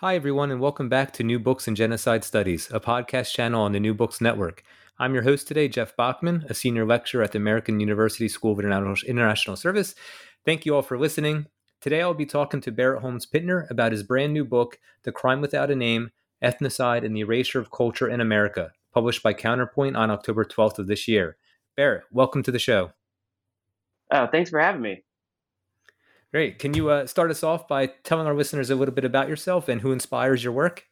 Hi, everyone, and welcome back to New Books and Genocide Studies, a podcast channel on the New Books Network. I'm your host today, Jeff Bachman, a senior lecturer at the American University School of International Service. Thank you all for listening. Today, I'll be talking to Barrett Holmes Pitner about his brand new book, The Crime Without a Name Ethnocide and the Erasure of Culture in America, published by Counterpoint on October 12th of this year. Barrett, welcome to the show. Oh, thanks for having me. Great. Can you uh, start us off by telling our listeners a little bit about yourself and who inspires your work?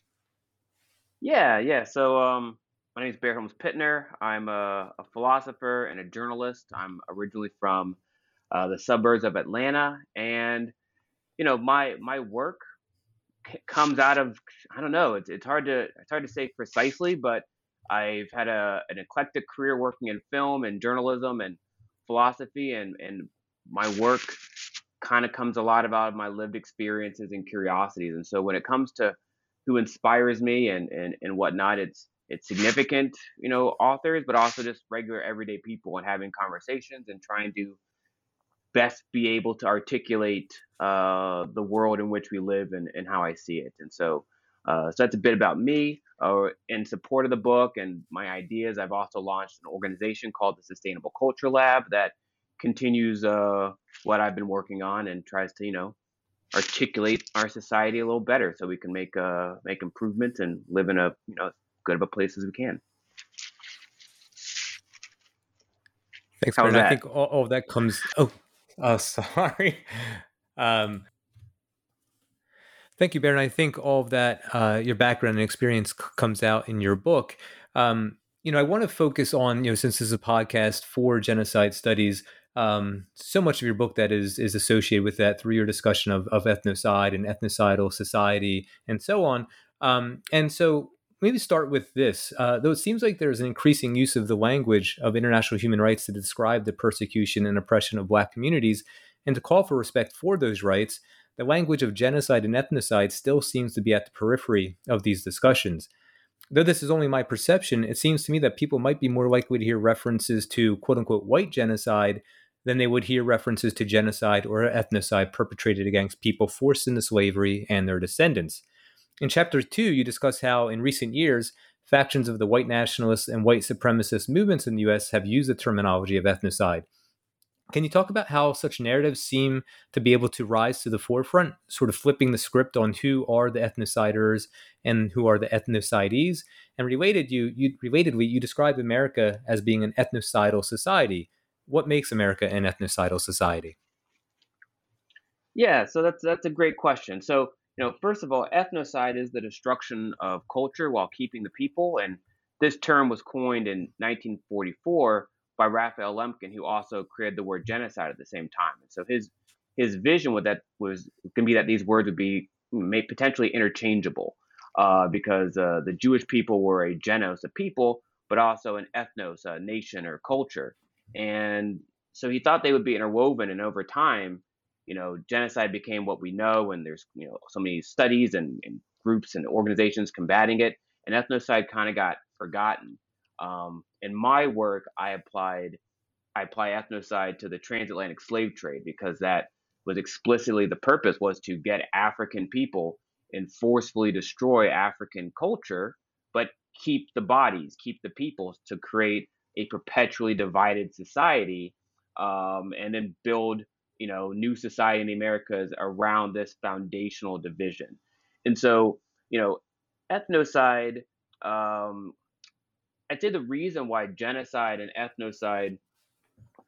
Yeah, yeah. So um, my name is Barrett Holmes Pitner. I'm a, a, philosopher and a journalist. I'm originally from uh, the suburbs of Atlanta, and you know my my work comes out of I don't know. It's it's hard to it's hard to say precisely, but I've had a an eclectic career working in film and journalism and philosophy, and and my work kind of comes a lot about my lived experiences and curiosities. And so when it comes to who inspires me and, and, and whatnot, it's, it's significant, you know, authors, but also just regular everyday people and having conversations and trying to best be able to articulate uh, the world in which we live and, and how I see it. And so, uh, so that's a bit about me. Uh, in support of the book and my ideas, I've also launched an organization called the Sustainable Culture Lab that continues uh, what I've been working on and tries to, you know, articulate our society a little better so we can make uh, make improvements and live in a you know good of a place as we can. Thanks, How's I think all, all, of that comes. Oh, oh, sorry. Um, thank you, Barrett. I think all of that, uh, your background and experience, c- comes out in your book. Um, you know, I want to focus on, you know, since this is a podcast for genocide studies, um, so much of your book that is is associated with that your discussion of, of ethnocide and ethnocidal society and so on. Um, and so maybe start with this. Uh, though it seems like there's an increasing use of the language of international human rights to describe the persecution and oppression of Black communities and to call for respect for those rights, the language of genocide and ethnocide still seems to be at the periphery of these discussions. Though this is only my perception, it seems to me that people might be more likely to hear references to quote unquote white genocide then they would hear references to genocide or ethnocide perpetrated against people forced into slavery and their descendants. In chapter two, you discuss how, in recent years, factions of the white nationalist and white supremacist movements in the U.S. have used the terminology of ethnocide. Can you talk about how such narratives seem to be able to rise to the forefront, sort of flipping the script on who are the ethnociders and who are the ethnocidees? And related, you, you relatedly, you describe America as being an ethnocidal society what makes America an ethnocidal society? Yeah, so that's that's a great question. So, you know, first of all, ethnocide is the destruction of culture while keeping the people, and this term was coined in 1944 by Raphael Lemkin, who also created the word genocide at the same time. And so his his vision with that was going to be that these words would be made potentially interchangeable, uh, because uh, the Jewish people were a genos, a people, but also an ethnos, a nation or culture. And so he thought they would be interwoven. And over time, you know, genocide became what we know, and there's you know so many studies and, and groups and organizations combating it, and ethnocide kind of got forgotten. Um, in my work, I applied I apply ethnocide to the transatlantic slave trade because that was explicitly the purpose was to get African people and forcefully destroy African culture, but keep the bodies, keep the people to create a perpetually divided society um, and then build you know new society in the americas around this foundational division. And so you know ethnocide um, i'd say the reason why genocide and ethnocide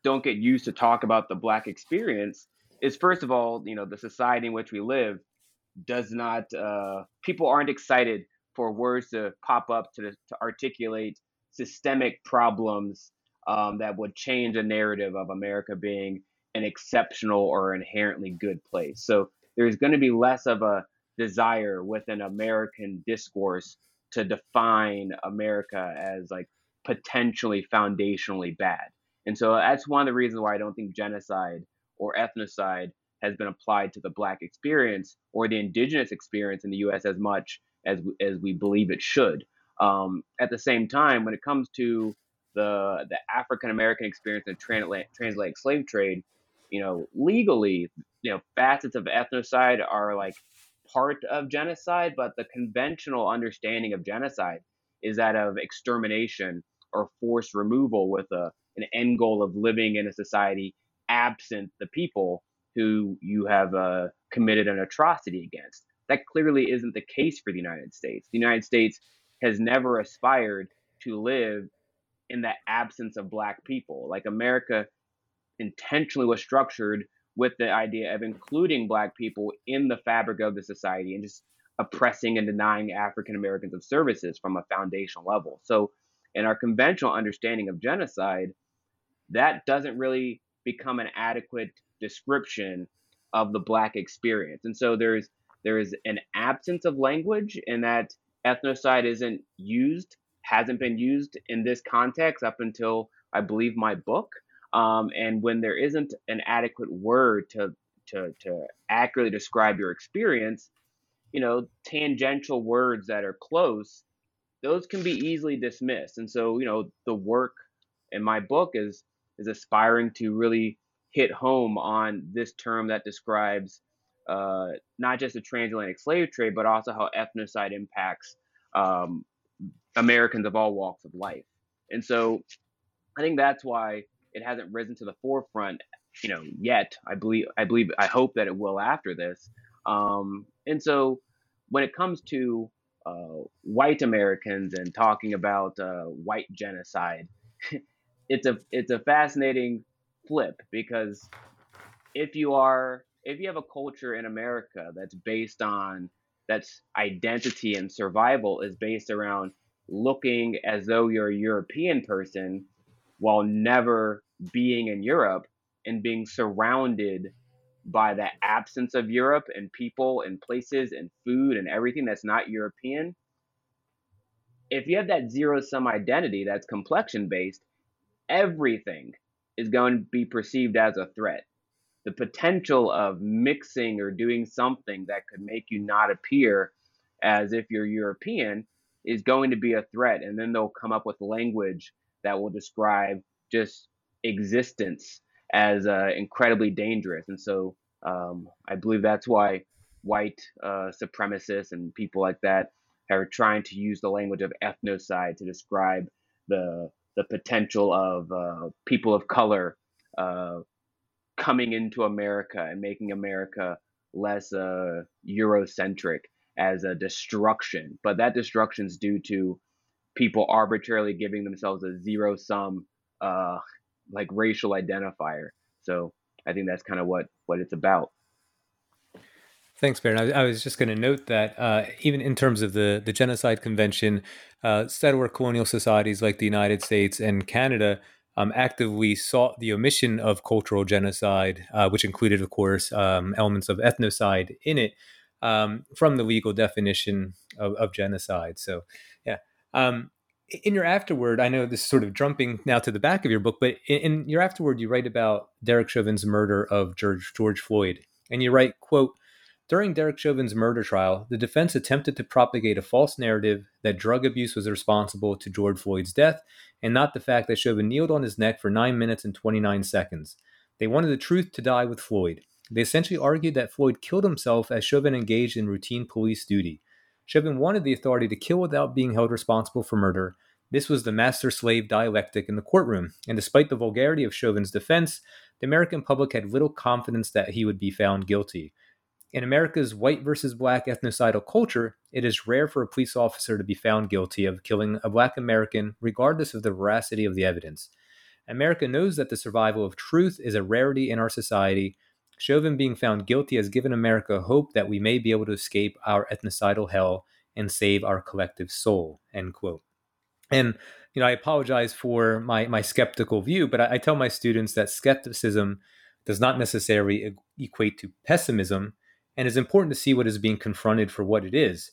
don't get used to talk about the black experience is first of all you know the society in which we live does not uh, people aren't excited for words to pop up to, to articulate systemic problems um, that would change a narrative of America being an exceptional or inherently good place. So there's going to be less of a desire within American discourse to define America as like potentially foundationally bad. And so that's one of the reasons why I don't think genocide or ethnocide has been applied to the black experience or the indigenous experience in the US as much as as we believe it should. Um, at the same time, when it comes to the the African American experience in transatlantic, transatlantic slave trade, you know, legally, you know, facets of ethnocide are like part of genocide, but the conventional understanding of genocide is that of extermination or forced removal with a an end goal of living in a society absent the people who you have uh, committed an atrocity against. That clearly isn't the case for the United States. The United States has never aspired to live in the absence of black people. Like America intentionally was structured with the idea of including black people in the fabric of the society and just oppressing and denying African Americans of services from a foundational level. So, in our conventional understanding of genocide, that doesn't really become an adequate description of the black experience. And so there's there is an absence of language in that ethnocide isn't used, hasn't been used in this context up until I believe my book. Um, and when there isn't an adequate word to, to, to accurately describe your experience, you know, tangential words that are close, those can be easily dismissed. And so, you know, the work in my book is is aspiring to really hit home on this term that describes uh, not just the transatlantic slave trade, but also how ethnocide impacts um, Americans of all walks of life. And so I think that's why it hasn't risen to the forefront, you know, yet. I believe, I believe, I hope that it will after this. Um, and so when it comes to uh, white Americans and talking about uh, white genocide, it's a it's a fascinating flip because if you are if you have a culture in America that's based on that's identity and survival is based around looking as though you're a European person while never being in Europe and being surrounded by the absence of Europe and people and places and food and everything that's not European. If you have that zero sum identity that's complexion based, everything is going to be perceived as a threat. The potential of mixing or doing something that could make you not appear as if you're European is going to be a threat. And then they'll come up with language that will describe just existence as uh, incredibly dangerous. And so um, I believe that's why white uh, supremacists and people like that are trying to use the language of ethnocide to describe the the potential of uh, people of color uh, coming into America and making America less uh, Eurocentric as a destruction. But that destruction is due to people arbitrarily giving themselves a zero sum uh, like racial identifier. So I think that's kind of what what it's about. Thanks, Barrett. I, I was just going to note that uh, even in terms of the the genocide convention, uh, settler colonial societies like the United States and Canada um, actively sought the omission of cultural genocide, uh, which included, of course, um, elements of ethnocide in it, um, from the legal definition of, of genocide. So, yeah. Um, in your afterword, I know this is sort of jumping now to the back of your book, but in, in your afterword, you write about Derek Chauvin's murder of George, George Floyd, and you write, "quote." During Derek Chauvin's murder trial, the defense attempted to propagate a false narrative that drug abuse was responsible to George Floyd's death and not the fact that Chauvin kneeled on his neck for 9 minutes and 29 seconds. They wanted the truth to die with Floyd. They essentially argued that Floyd killed himself as Chauvin engaged in routine police duty. Chauvin wanted the authority to kill without being held responsible for murder. This was the master slave dialectic in the courtroom, and despite the vulgarity of Chauvin's defense, the American public had little confidence that he would be found guilty. In America's white versus black ethnocidal culture, it is rare for a police officer to be found guilty of killing a black American, regardless of the veracity of the evidence. America knows that the survival of truth is a rarity in our society. Chauvin being found guilty has given America hope that we may be able to escape our ethnocidal hell and save our collective soul. End quote. And you know, I apologize for my my skeptical view, but I, I tell my students that skepticism does not necessarily equate to pessimism and it's important to see what is being confronted for what it is.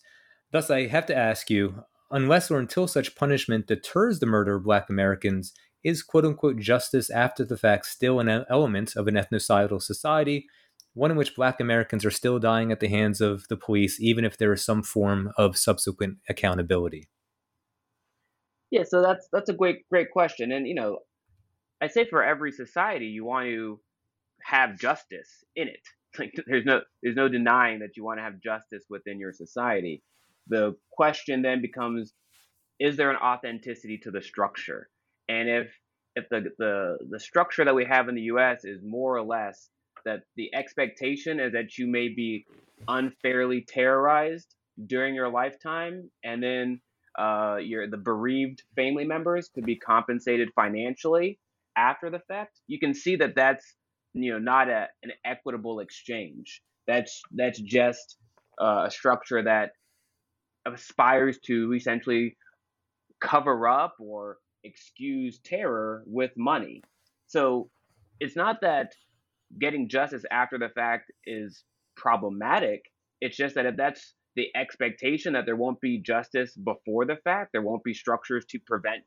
Thus, I have to ask you unless or until such punishment deters the murder of Black Americans, is quote unquote justice after the fact still an element of an ethnocidal society, one in which Black Americans are still dying at the hands of the police, even if there is some form of subsequent accountability? Yeah, so that's that's a great great question, and you know, I say for every society, you want to have justice in it. Like there's no there's no denying that you want to have justice within your society. The question then becomes, is there an authenticity to the structure? And if if the the the structure that we have in the U.S. is more or less that the expectation is that you may be unfairly terrorized during your lifetime, and then uh, your the bereaved family members could be compensated financially after the fact, you can see that that's you know not a, an equitable exchange. That's that's just uh, a structure that aspires to essentially cover up or excuse terror with money. So it's not that getting justice after the fact is problematic. It's just that if that's the expectation that there won't be justice before the fact, there won't be structures to prevent,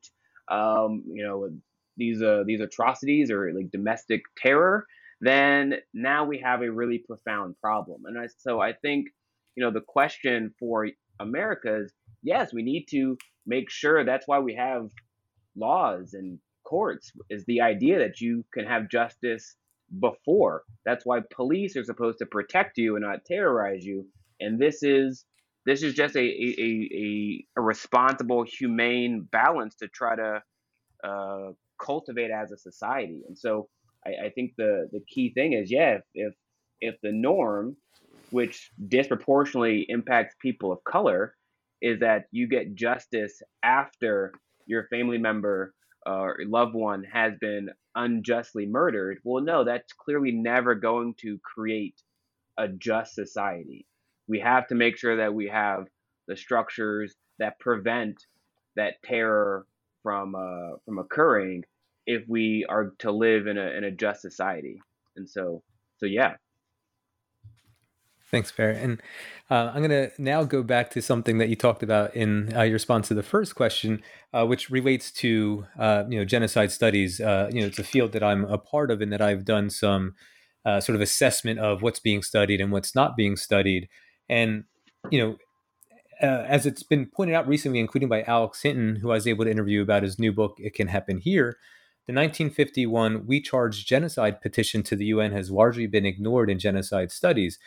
um, you know, these uh, these atrocities or like domestic terror, then now we have a really profound problem. And I, so I think, you know, the question for America is yes, we need to make sure that's why we have laws and courts is the idea that you can have justice before. That's why police are supposed to protect you and not terrorize you. And this is this is just a a, a, a responsible, humane balance to try to uh, cultivate as a society. And so I, I think the the key thing is yeah, if, if if the norm, which disproportionately impacts people of color, is that you get justice after your family member or loved one has been unjustly murdered. Well, no, that's clearly never going to create a just society. We have to make sure that we have the structures that prevent that terror from uh, from occurring if we are to live in a in a just society. And so so yeah. Thanks, Bear. And uh, I'm going to now go back to something that you talked about in uh, your response to the first question, uh, which relates to uh, you know genocide studies. Uh, you know, it's a field that I'm a part of, and that I've done some uh, sort of assessment of what's being studied and what's not being studied. And you know, as it's been pointed out recently, including by Alex Hinton, who I was able to interview about his new book, "It Can Happen Here." The 1951 We Charge Genocide petition to the UN has largely been ignored in genocide studies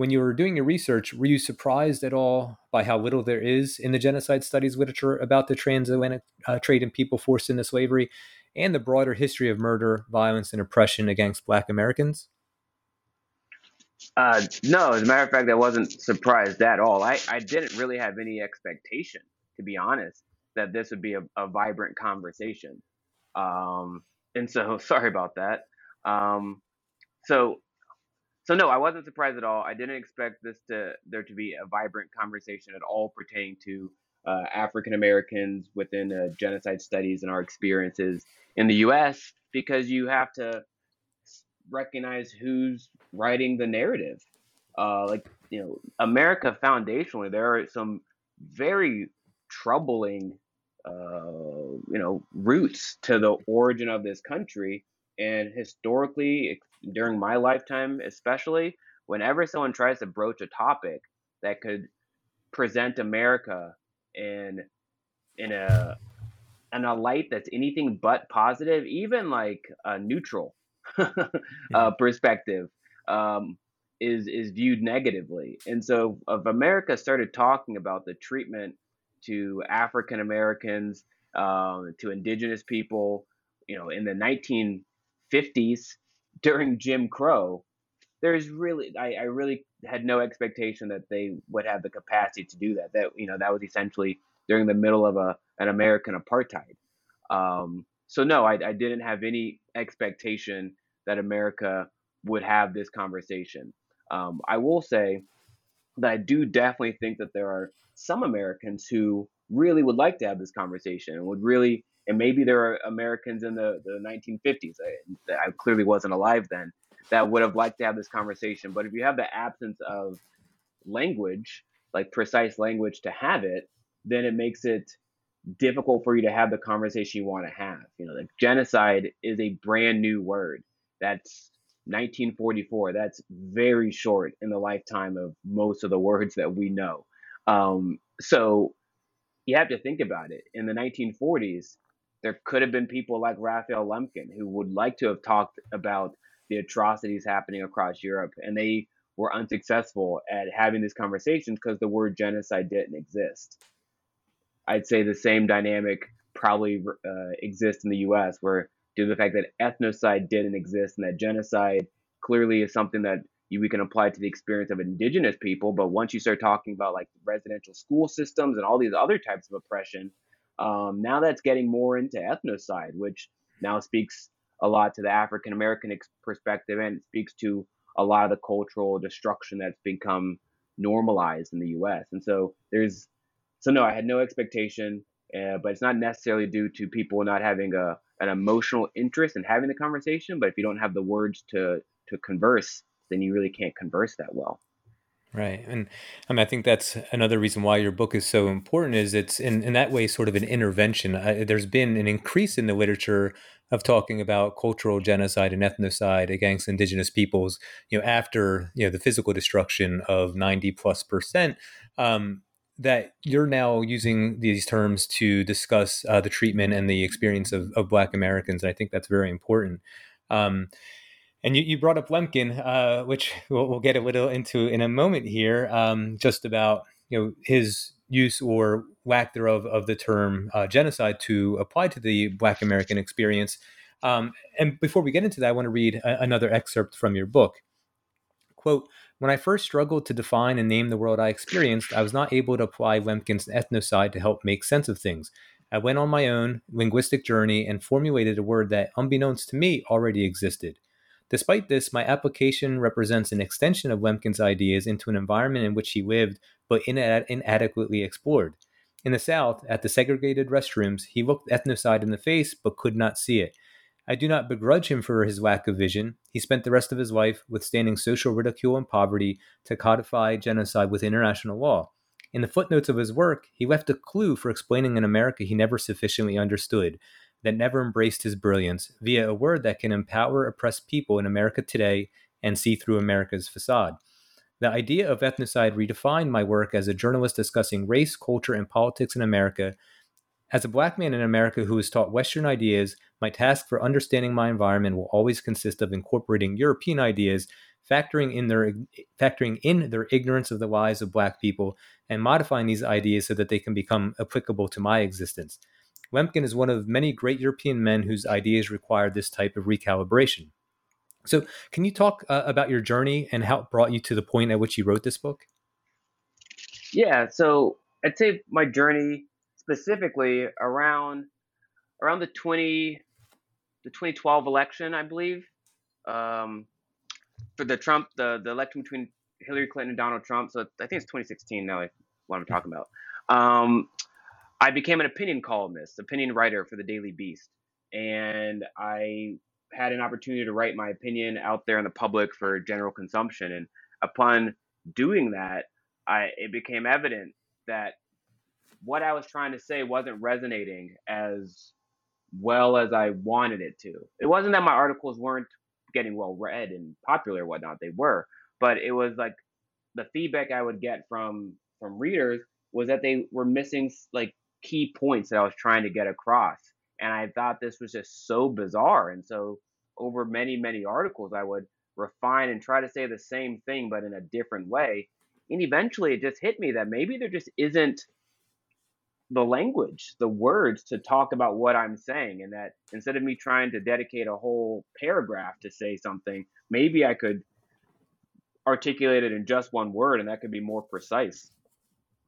when you were doing your research, were you surprised at all by how little there is in the genocide studies literature about the transatlantic uh, trade in people forced into slavery and the broader history of murder, violence, and oppression against Black Americans? Uh, no, as a matter of fact, I wasn't surprised at all. I, I didn't really have any expectation, to be honest, that this would be a, a vibrant conversation. Um, and so, sorry about that. Um, so so no, I wasn't surprised at all. I didn't expect this to there to be a vibrant conversation at all pertaining to uh, African Americans within uh, genocide studies and our experiences in the U.S. because you have to recognize who's writing the narrative. Uh, like you know, America foundationally, there are some very troubling, uh, you know, roots to the origin of this country, and historically, during my lifetime, especially, whenever someone tries to broach a topic that could present America in in a in a light that's anything but positive, even like a neutral uh, perspective, um, is is viewed negatively. And so, if America started talking about the treatment to African Americans, um, to Indigenous people, you know, in the 1950s, during Jim Crow, there's really I, I really had no expectation that they would have the capacity to do that. That you know that was essentially during the middle of a an American apartheid. Um, so no, I, I didn't have any expectation that America would have this conversation. Um, I will say that I do definitely think that there are some Americans who really would like to have this conversation and would really and maybe there are Americans in the, the 1950s. I, I clearly wasn't alive then, that would have liked to have this conversation. But if you have the absence of language, like precise language to have it, then it makes it difficult for you to have the conversation you want to have. You know, like genocide is a brand new word. That's 1944. That's very short in the lifetime of most of the words that we know. Um, so you have to think about it. In the 1940s, there could have been people like Raphael Lemkin who would like to have talked about the atrocities happening across Europe, and they were unsuccessful at having these conversations because the word genocide didn't exist. I'd say the same dynamic probably uh, exists in the U.S., where to the fact that ethnocide didn't exist and that genocide clearly is something that you, we can apply to the experience of indigenous people. But once you start talking about like residential school systems and all these other types of oppression, um, now that's getting more into ethnocide, which now speaks a lot to the African American ex- perspective and speaks to a lot of the cultural destruction that's become normalized in the U.S. And so there's so no, I had no expectation, uh, but it's not necessarily due to people not having a an emotional interest in having the conversation. But if you don't have the words to to converse, then you really can't converse that well. Right. And I mean, I think that's another reason why your book is so important is it's in, in that way sort of an intervention. Uh, there's been an increase in the literature of talking about cultural genocide and ethnocide against indigenous peoples, you know, after, you know, the physical destruction of 90 plus percent. Um, that you're now using these terms to discuss uh, the treatment and the experience of, of Black Americans. And I think that's very important. Um, and you, you brought up Lemkin, uh, which we'll, we'll, get a little into in a moment here, um, just about you know his use or lack thereof of the term uh, genocide to apply to the Black American experience. Um, and before we get into that, I want to read a, another excerpt from your book. Quote, when I first struggled to define and name the world I experienced, I was not able to apply Lemkin's ethnocide to help make sense of things. I went on my own linguistic journey and formulated a word that, unbeknownst to me, already existed. Despite this, my application represents an extension of Lemkin's ideas into an environment in which he lived but inad- inadequately explored. In the South, at the segregated restrooms, he looked ethnocide in the face but could not see it. I do not begrudge him for his lack of vision. He spent the rest of his life withstanding social ridicule and poverty to codify genocide with international law. In the footnotes of his work, he left a clue for explaining an America he never sufficiently understood, that never embraced his brilliance, via a word that can empower oppressed people in America today and see through America's facade. The idea of ethnocide redefined my work as a journalist discussing race, culture, and politics in America as a black man in America who is taught Western ideas, my task for understanding my environment will always consist of incorporating European ideas, factoring in their factoring in their ignorance of the lives of black people, and modifying these ideas so that they can become applicable to my existence. Lemkin is one of many great European men whose ideas require this type of recalibration. So, can you talk uh, about your journey and how it brought you to the point at which you wrote this book? Yeah, so I'd say my journey specifically around around the 20 the 2012 election, I believe, um, for the Trump the the election between Hillary Clinton and Donald Trump. So I think it's 2016 now. What I'm talking about. Um, I became an opinion columnist, opinion writer for the Daily Beast, and I had an opportunity to write my opinion out there in the public for general consumption. And upon doing that, I it became evident that what I was trying to say wasn't resonating as well as I wanted it to. It wasn't that my articles weren't getting well read and popular whatnot, they were, but it was like the feedback I would get from from readers was that they were missing like key points that I was trying to get across. And I thought this was just so bizarre. And so over many, many articles, I would refine and try to say the same thing, but in a different way. And eventually it just hit me that maybe there just isn't the language, the words to talk about what I'm saying. And that instead of me trying to dedicate a whole paragraph to say something, maybe I could articulate it in just one word and that could be more precise.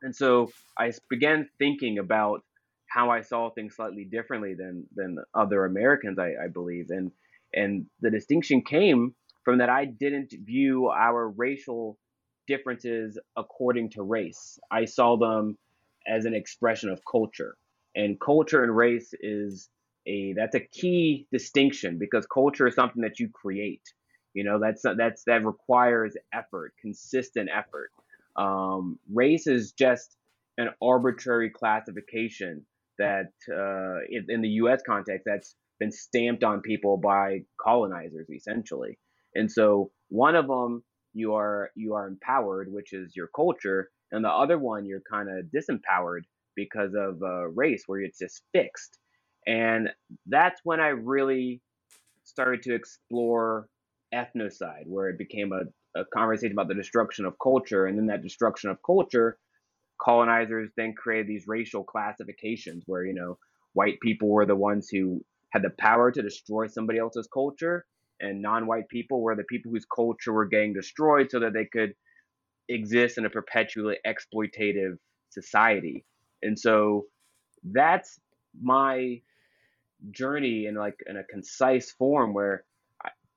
And so I began thinking about how I saw things slightly differently than than other Americans, I, I believe. And and the distinction came from that I didn't view our racial differences according to race. I saw them as an expression of culture. And culture and race is a that's a key distinction because culture is something that you create. You know, that's that's that requires effort, consistent effort. Um, race is just an arbitrary classification that, uh, in, in the U.S. context, that's been stamped on people by colonizers, essentially. And so, one of them you are you are empowered, which is your culture, and the other one you're kind of disempowered because of uh, race, where it's just fixed. And that's when I really started to explore ethnocide, where it became a, a conversation about the destruction of culture. And then that destruction of culture, colonizers then created these racial classifications where, you know, white people were the ones who had the power to destroy somebody else's culture, and non white people were the people whose culture were getting destroyed so that they could exist in a perpetually exploitative society. And so that's my journey in like in a concise form where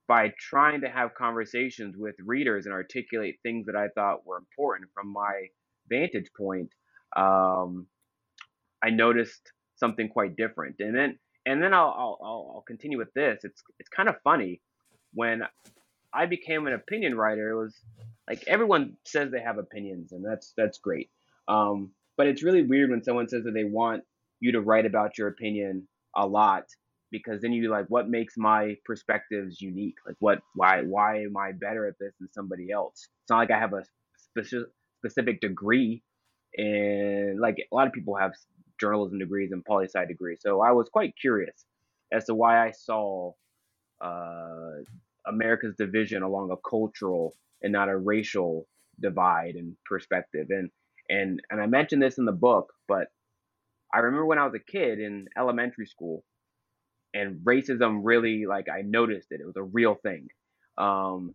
by trying to have conversations with readers and articulate things that I thought were important from my vantage point, um, I noticed something quite different. And then and then I'll, I'll I'll continue with this. It's it's kind of funny when I became an opinion writer. It was like everyone says they have opinions, and that's that's great. Um, but it's really weird when someone says that they want you to write about your opinion a lot because then you like what makes my perspectives unique like what why why am i better at this than somebody else it's not like i have a specific specific degree and like a lot of people have journalism degrees and poli sci degrees so i was quite curious as to why i saw uh, america's division along a cultural and not a racial divide and perspective and and and i mentioned this in the book but I remember when I was a kid in elementary school, and racism really like I noticed it. It was a real thing. Um,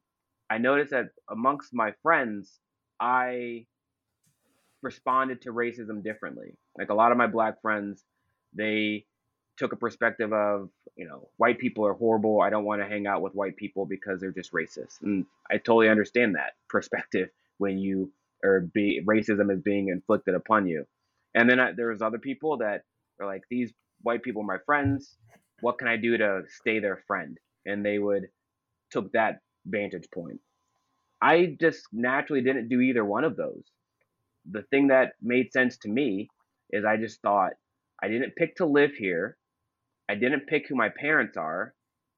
I noticed that amongst my friends, I responded to racism differently. Like a lot of my black friends, they took a perspective of, you know, white people are horrible. I don't want to hang out with white people because they're just racist. And I totally understand that perspective when you are be racism is being inflicted upon you. And then I, there other people that are like, these white people are my friends. What can I do to stay their friend? And they would took that vantage point. I just naturally didn't do either one of those. The thing that made sense to me is I just thought I didn't pick to live here. I didn't pick who my parents are.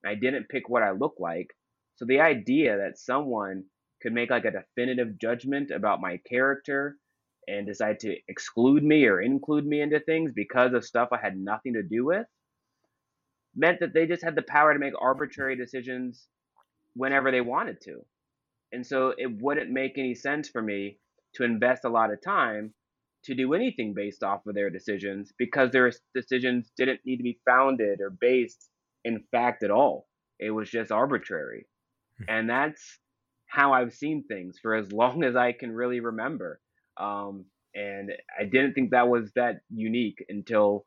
I didn't pick what I look like. So the idea that someone could make like a definitive judgment about my character and decide to exclude me or include me into things because of stuff I had nothing to do with meant that they just had the power to make arbitrary decisions whenever they wanted to. And so it wouldn't make any sense for me to invest a lot of time to do anything based off of their decisions because their decisions didn't need to be founded or based in fact at all. It was just arbitrary. Hmm. And that's how I've seen things for as long as I can really remember. Um, and I didn't think that was that unique until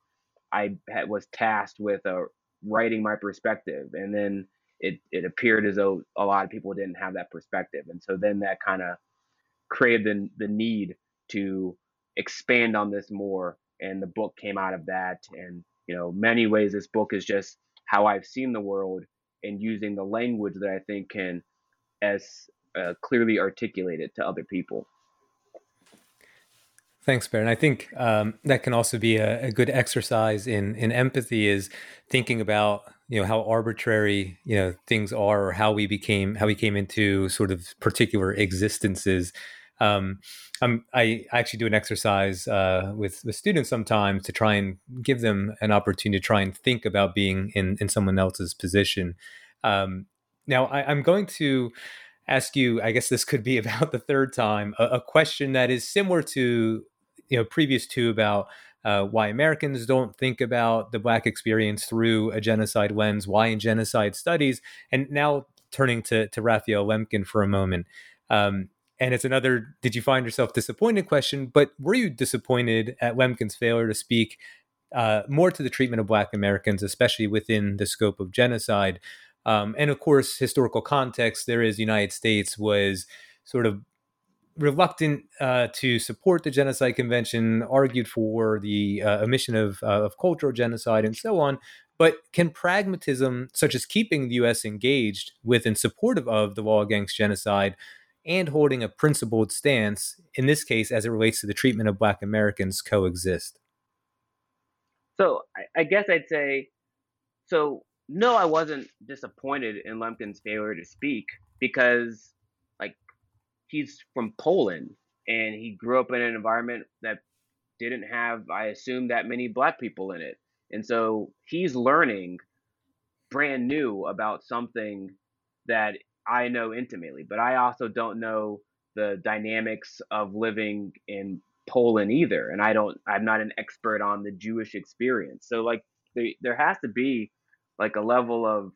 I had, was tasked with uh, writing my perspective, and then it it appeared as though a lot of people didn't have that perspective, and so then that kind of created the the need to expand on this more, and the book came out of that, and you know, many ways this book is just how I've seen the world and using the language that I think can as uh, clearly articulate it to other people. Thanks, Barrett. I think um, that can also be a, a, good exercise in in empathy is thinking about you know how arbitrary you know things are or how we became how we came into sort of particular existences. Um, i actually do an exercise uh, with the students sometimes to try and give them an opportunity to try and think about being in in someone else's position. Um, now, I, I'm going to ask you, I guess this could be about the third time, a, a, question that is similar to you know previous two about uh, why Americans don't think about the Black experience through a genocide lens, why in genocide studies, and now turning to to Raphael Lemkin for a moment. Um, and it's another did you find yourself disappointed question, but were you disappointed at Lemkin's failure to speak uh, more to the treatment of Black Americans, especially within the scope of genocide? Um, and of course, historical context, there is the United States was sort of reluctant uh, to support the Genocide Convention, argued for the uh, omission of, uh, of cultural genocide and so on. But can pragmatism, such as keeping the U.S. engaged with and supportive of the war against genocide, and holding a principled stance, in this case, as it relates to the treatment of Black Americans, coexist? So I, guess I'd say, so no, I wasn't disappointed in Lemkin's failure to speak because, like, he's from Poland and he grew up in an environment that didn't have, I assume, that many black people in it. And so he's learning brand new about something that I know intimately, but I also don't know the dynamics of living in Poland either. And I don't, I'm not an expert on the Jewish experience. So, like, there, there has to be like a level of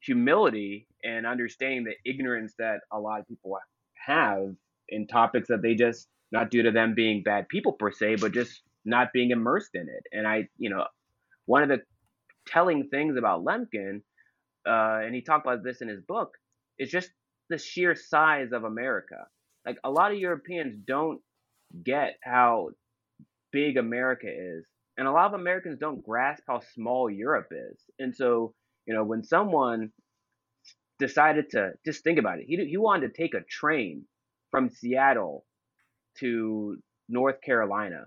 humility and understanding the ignorance that a lot of people have in topics that they just not due to them being bad people per se, but just not being immersed in it. And I, you know, one of the telling things about Lemkin, uh, and he talked about this in his book, is just the sheer size of America. Like a lot of Europeans don't get how big America is. And a lot of Americans don't grasp how small Europe is. And so, you know, when someone decided to just think about it, he, he wanted to take a train from Seattle to North Carolina.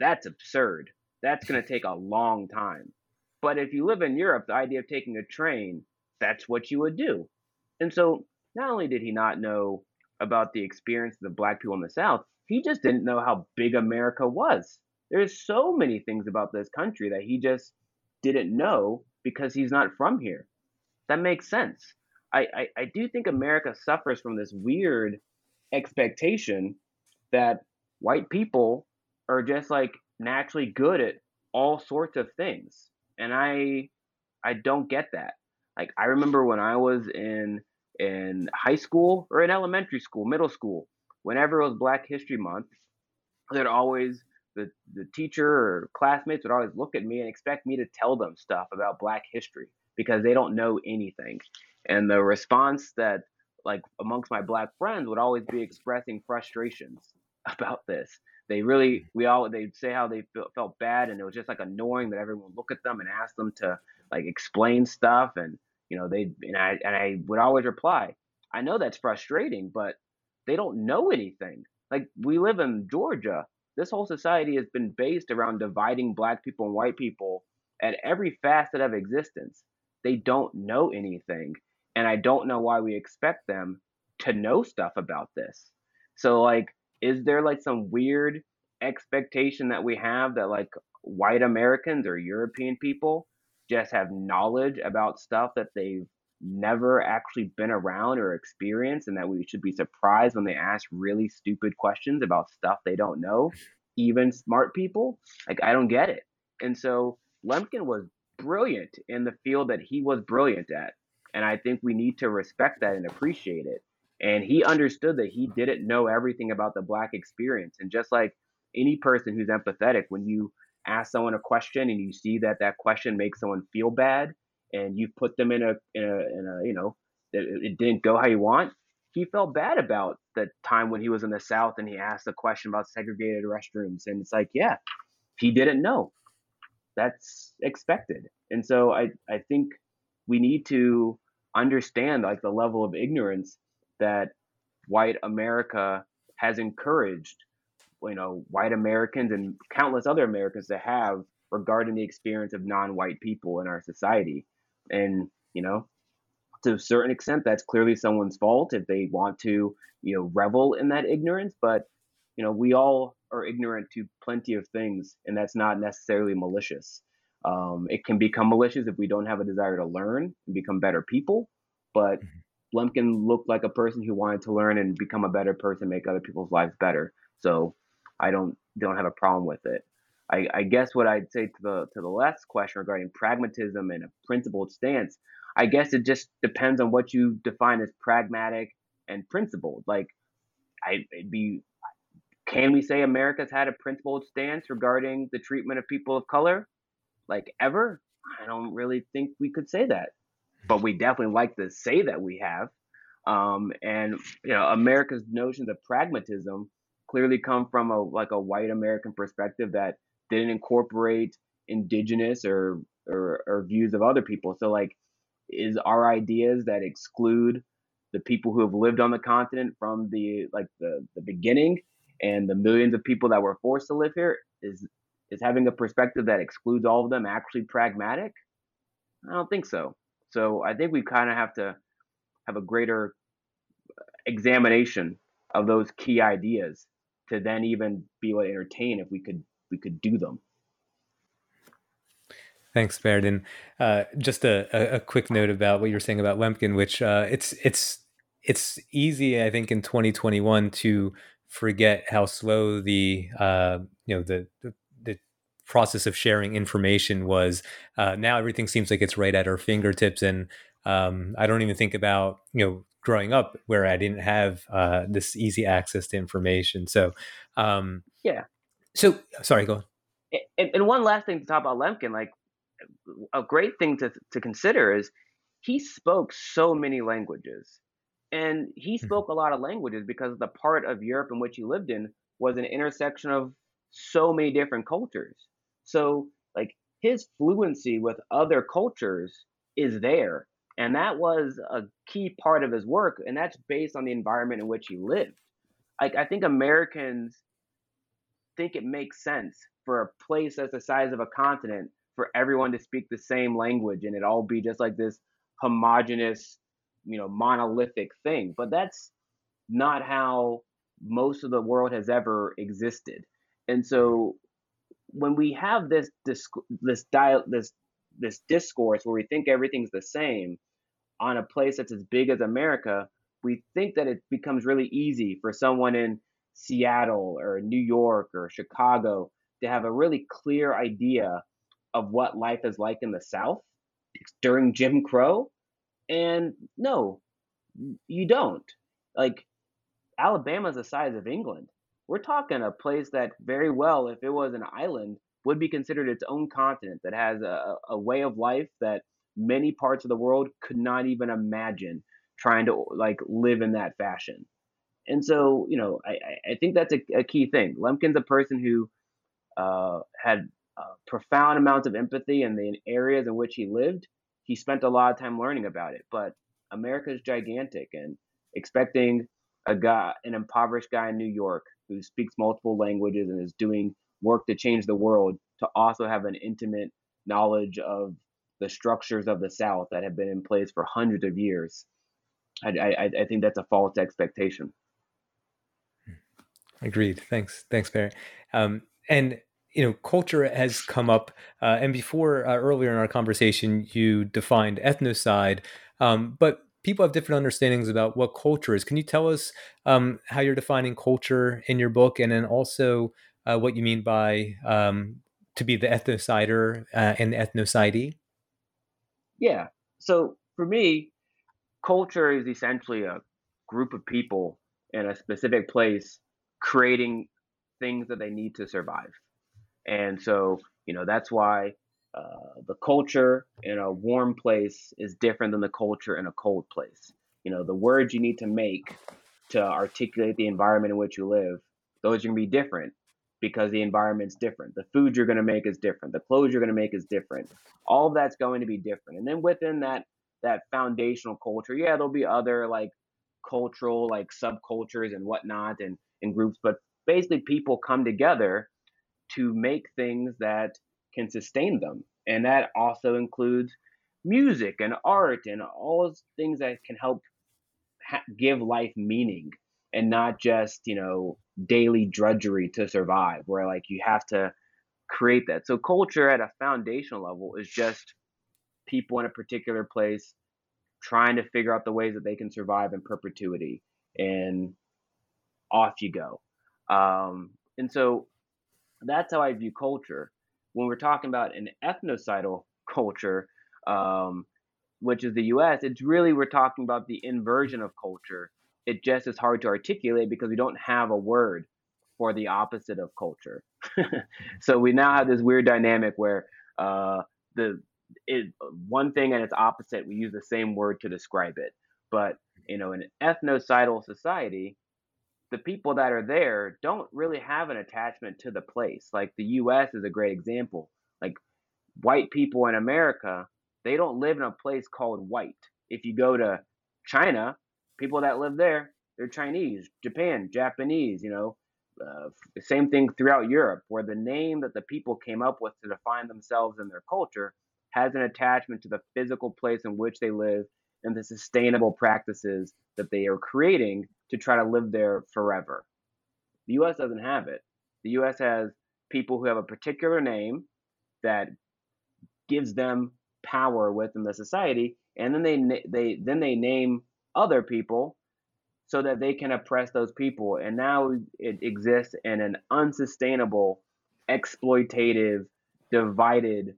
That's absurd. That's going to take a long time. But if you live in Europe, the idea of taking a train, that's what you would do. And so not only did he not know about the experiences of black people in the South, he just didn't know how big America was. There's so many things about this country that he just didn't know because he's not from here. That makes sense. I, I, I do think America suffers from this weird expectation that white people are just like naturally good at all sorts of things. And I I don't get that. Like I remember when I was in in high school or in elementary school, middle school, whenever it was Black History Month, there'd always the, the teacher or classmates would always look at me and expect me to tell them stuff about Black history because they don't know anything. And the response that like amongst my black friends would always be expressing frustrations about this. They really, we all, they'd say how they felt bad, and it was just like annoying that everyone would look at them and ask them to like explain stuff, and you know, they and I and I would always reply, I know that's frustrating, but they don't know anything. Like we live in Georgia. This whole society has been based around dividing black people and white people at every facet of existence. They don't know anything. And I don't know why we expect them to know stuff about this. So, like, is there like some weird expectation that we have that like white Americans or European people just have knowledge about stuff that they've never actually been around or experienced and that we should be surprised when they ask really stupid questions about stuff they don't know even smart people? Like i don't get it. And so lemkin was brilliant in the field that he was brilliant at and i think we need to respect that and appreciate it. And he understood that he didn't know everything about the black experience. And just like any person who's empathetic when you ask someone a question and you see that that question makes someone feel bad and you put them in a in a, in a you know it, it didn't go how you want he felt bad about the time when he was in the south and he asked a question about segregated restrooms. And it's like yeah he didn't know. That's expected. And so i i think we need to understand like the level of ignorance that white america has encouraged you know white americans and countless other americans to have regarding the experience of non-white people in our society. And you know to a certain extent that's clearly someone's fault if they want to you know revel in that ignorance. But you know we all are ignorant to plenty of things and that's not necessarily malicious. Um, it can become malicious if we don't have a desire to learn and become better people. But mm-hmm. lemkin looked like a person who wanted to learn and become a better person make other people's lives better. So i don't don't have a problem with it I, I guess what I'd say to the to the last question regarding pragmatism and a principled stance, I guess it just depends on what you define as pragmatic and principled. Like, I be, can we say America's had a principled stance regarding the treatment of people of color? Like ever? I don't really think we could say that, but we definitely like to say that we have. Um, and you know, America's notions of pragmatism clearly come from a like a white American perspective that didn't incorporate indigenous or or, or views of other people. So like, is our ideas that exclude the people who have lived on the continent from the like the the beginning and the millions of people that were forced to live here is is having a perspective that excludes all of them actually pragmatic? I don't think so. So I think we kind of have to have a greater examination of those key ideas to then even be able to entertain if we could we could do them. Thanks. And uh, just a, a, quick note about what you were saying about Lemkin, which uh, it's it's it's easy, I think, in 2021 to forget how slow the uh, you know the, the process of sharing information was. Uh, now everything seems like it's right at our fingertips, and um, I don't even think about you know growing up where I didn't have uh, this easy access to information. So um, yeah. So sorry, go on. And, and one last thing to talk about Lemkin, like a great thing to to consider is he spoke so many languages. And he mm-hmm. spoke a lot of languages because the part of Europe in which he lived in was an intersection of so many different cultures. So, like, his fluency with other cultures is there. And that was a key part of his work. And that's based on the environment in which he lived. Like, I think Americans think it makes sense for a place that's the size of a continent for everyone to speak the same language and it all be just like this homogenous you know monolithic thing but that's not how most of the world has ever existed and so when we have this this this dial this this discourse where we think everything's the same on a place that's as big as America, we think that it becomes really easy for someone in Seattle or New York or Chicago to have a really clear idea of what life is like in the South during Jim Crow and no, you don't. Like Alabama's the size of England. We're talking a place that very well, if it was an island, would be considered its own continent that has a, a way of life that many parts of the world could not even imagine trying to like live in that fashion. And so, you know, I, I think that's a, a key thing. Lemkin's a person who uh, had uh, profound amounts of empathy in the areas in which he lived he spent a lot of time learning about it. But America is gigantic, and expecting a guy, an impoverished guy in New York who speaks multiple languages and is doing work to change the world to also have an intimate knowledge of the structures of the South that have been in place for hundreds of years. I, I, I think that's a false expectation. Agreed. Thanks. Thanks, Barrett. Um, and you know, culture has come up, uh, and before uh, earlier in our conversation, you defined ethnocide, um, but people have different understandings about what culture is. Can you tell us um, how you're defining culture in your book, and then also uh, what you mean by um, to be the ethnocider uh, and the ethnocidee? Yeah. So for me, culture is essentially a group of people in a specific place creating things that they need to survive. And so, you know, that's why uh, the culture in a warm place is different than the culture in a cold place. You know, the words you need to make to articulate the environment in which you live, those are going to be different because the environment's different. The food you're going to make is different. The clothes you're going to make is different. All of that's going to be different. And then within that that foundational culture, yeah, there'll be other like cultural like subcultures and whatnot and, and groups, but basically people come together to make things that can sustain them. And that also includes music and art and all those things that can help ha- give life meaning and not just, you know, daily drudgery to survive, where like you have to create that. So, culture at a foundational level is just people in a particular place trying to figure out the ways that they can survive in perpetuity. And off you go. Um, and so that's how I view culture. When we're talking about an ethnocidal culture, um, which is the U.S., it's really we're talking about the inversion of culture. It just is hard to articulate because we don't have a word for the opposite of culture. so we now have this weird dynamic where uh, the it, one thing and its opposite, we use the same word to describe it. But you know, in an ethnocidal society, the people that are there don't really have an attachment to the place. Like the US is a great example. Like white people in America, they don't live in a place called white. If you go to China, people that live there, they're Chinese, Japan, Japanese, you know, uh, same thing throughout Europe, where the name that the people came up with to define themselves and their culture has an attachment to the physical place in which they live and the sustainable practices that they are creating to try to live there forever. The US doesn't have it. The US has people who have a particular name that gives them power within the society and then they they then they name other people so that they can oppress those people. And now it exists in an unsustainable exploitative divided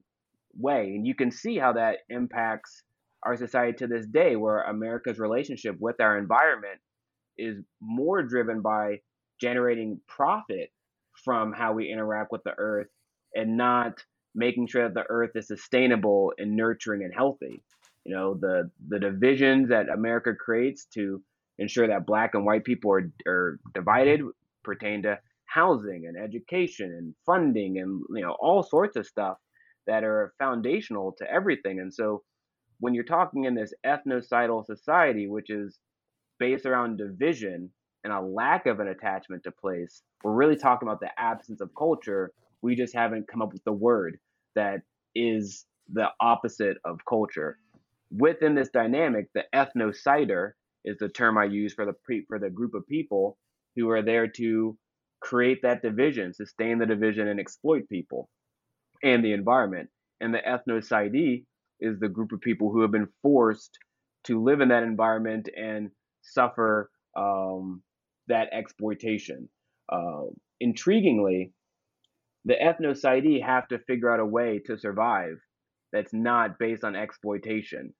way. And you can see how that impacts our society to this day where america's relationship with our environment is more driven by generating profit from how we interact with the earth and not making sure that the earth is sustainable and nurturing and healthy you know the the divisions that america creates to ensure that black and white people are, are divided pertain to housing and education and funding and you know all sorts of stuff that are foundational to everything. And so when you're talking in this ethnocidal society which is based around division and a lack of an attachment to place we're really talking about the absence of culture. We just haven't come up with the word that is the opposite of culture within this dynamic the ethnocider is the term I use for the pre, for the group of people who are there to create that division, sustain the division, and exploit people and the environment. And the ethnocidee is the group of people who have been forced to live in that environment and suffer um, that exploitation. Uh, intriguingly, the ethnocidee have to figure out a way to survive that's not based on exploitation.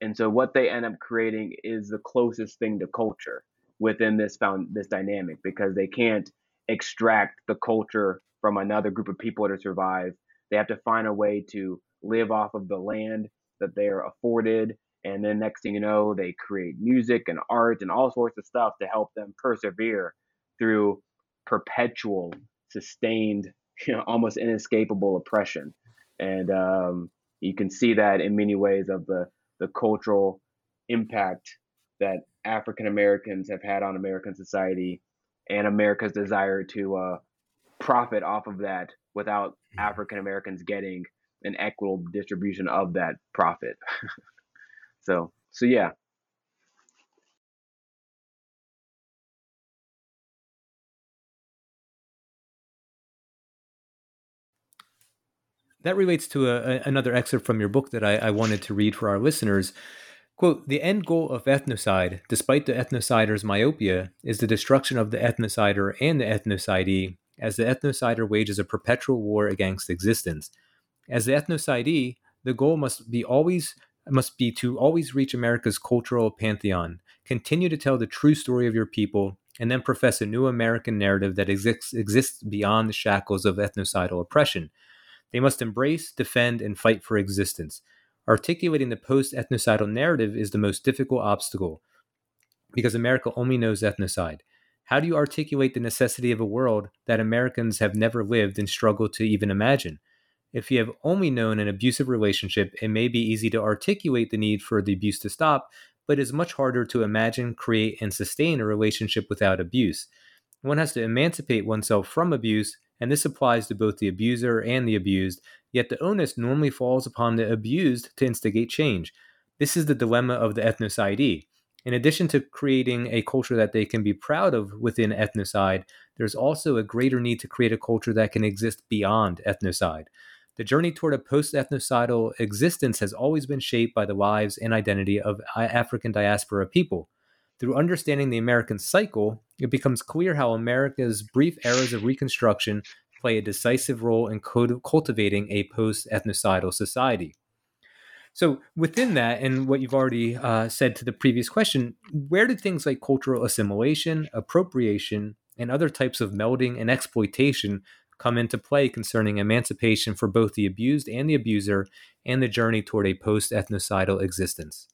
And so what they end up creating is the closest thing to culture within this found this dynamic because they can't extract the culture from another group of people to survive. They have to find a way to live off of the land that they are afforded. And then next thing you know, they create music and art and all sorts of stuff to help them persevere through perpetual, sustained, you know, almost inescapable oppression. And um, you can see that in many ways of the the cultural impact that African Americans have had on American society and America's desire to uh, profit off of that without hmm. African Americans getting an equitable distribution of that profit. so, so yeah. That relates to a, a, another excerpt from your book that I, I, wanted to read for our listeners. Quote, the end goal of ethnocide, despite the ethnocider's myopia, is the destruction of the ethnocider and the ethnocidee, as the ethnocider wages a perpetual war against existence. As the ethnocidee, the goal must be always must be to always reach America's cultural pantheon, continue to tell the true story of your people, and then profess a new American narrative that exists, exists beyond the shackles of ethnocidal oppression. They must embrace, defend, and fight for existence. Articulating the post ethnocidal narrative is the most difficult obstacle because America only knows ethnocide. How do you articulate the necessity of a world that Americans have never lived and struggle to even imagine? If you have only known an abusive relationship, it may be easy to articulate the need for the abuse to stop, but it is much harder to imagine, create, and sustain a relationship without abuse. One has to emancipate oneself from abuse and this applies to both the abuser and the abused, yet the onus normally falls upon the abused to instigate change. This is the dilemma of the ethnocidee. In addition to creating a culture that they can be proud of within ethnocide, there's also a greater need to create a culture that can exist beyond ethnocide. The journey toward a post ethnocidal existence has always been shaped by the lives and identity of uh, African diaspora people. Through understanding the American cycle, it becomes clear how America's brief eras of Reconstruction play a decisive role in cultivating a post ethnocidal society. So, within that, and what you've already uh, said to the previous question, where did things like cultural assimilation, appropriation, and other types of melding and exploitation come into play concerning emancipation for both the abused and the abuser and the journey toward a post ethnocidal existence?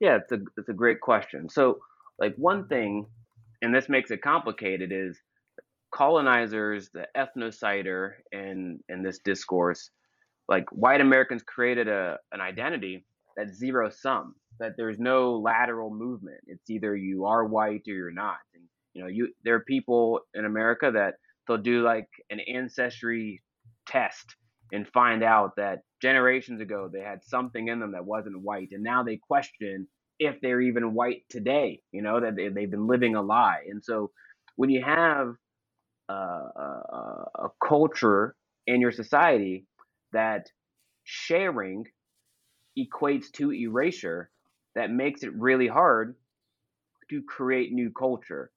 Yeah, it's a it's a great question. So, like one thing, and this makes it complicated, is colonizers, the ethnocider, in in this discourse, like white Americans created a an identity that's zero sum, that there's no lateral movement. It's either you are white or you're not. And you know, you there are people in America that they'll do like an ancestry test and find out that generations ago they had something in them that wasn't white and now they question if they're even white today you know that they, they've been living a lie. And so when you have uh, a, a culture in your society that sharing equates to erasure that makes it really hard to create new culture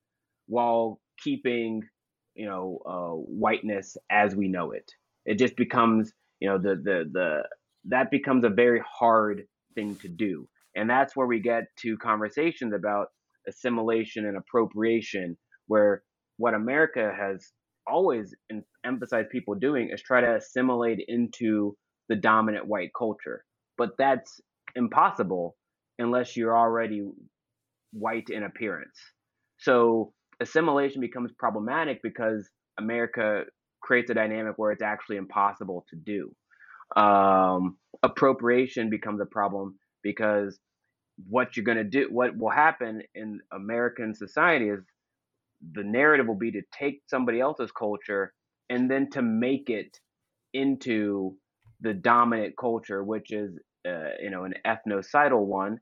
while keeping you know uh, whiteness as we know it. It just becomes you know the the the that becomes a very hard thing to do and that's where we get to conversations about assimilation and appropriation where what america has always emphasized people doing is try to assimilate into the dominant white culture but that's impossible unless you're already white in appearance so assimilation becomes problematic because america creates a dynamic where it's actually impossible to do. Um, appropriation becomes a problem because what you're going to do, what will happen in American society is the narrative will be to take somebody else's culture and then to make it into the dominant culture, which is, uh, you know, an ethnocidal one.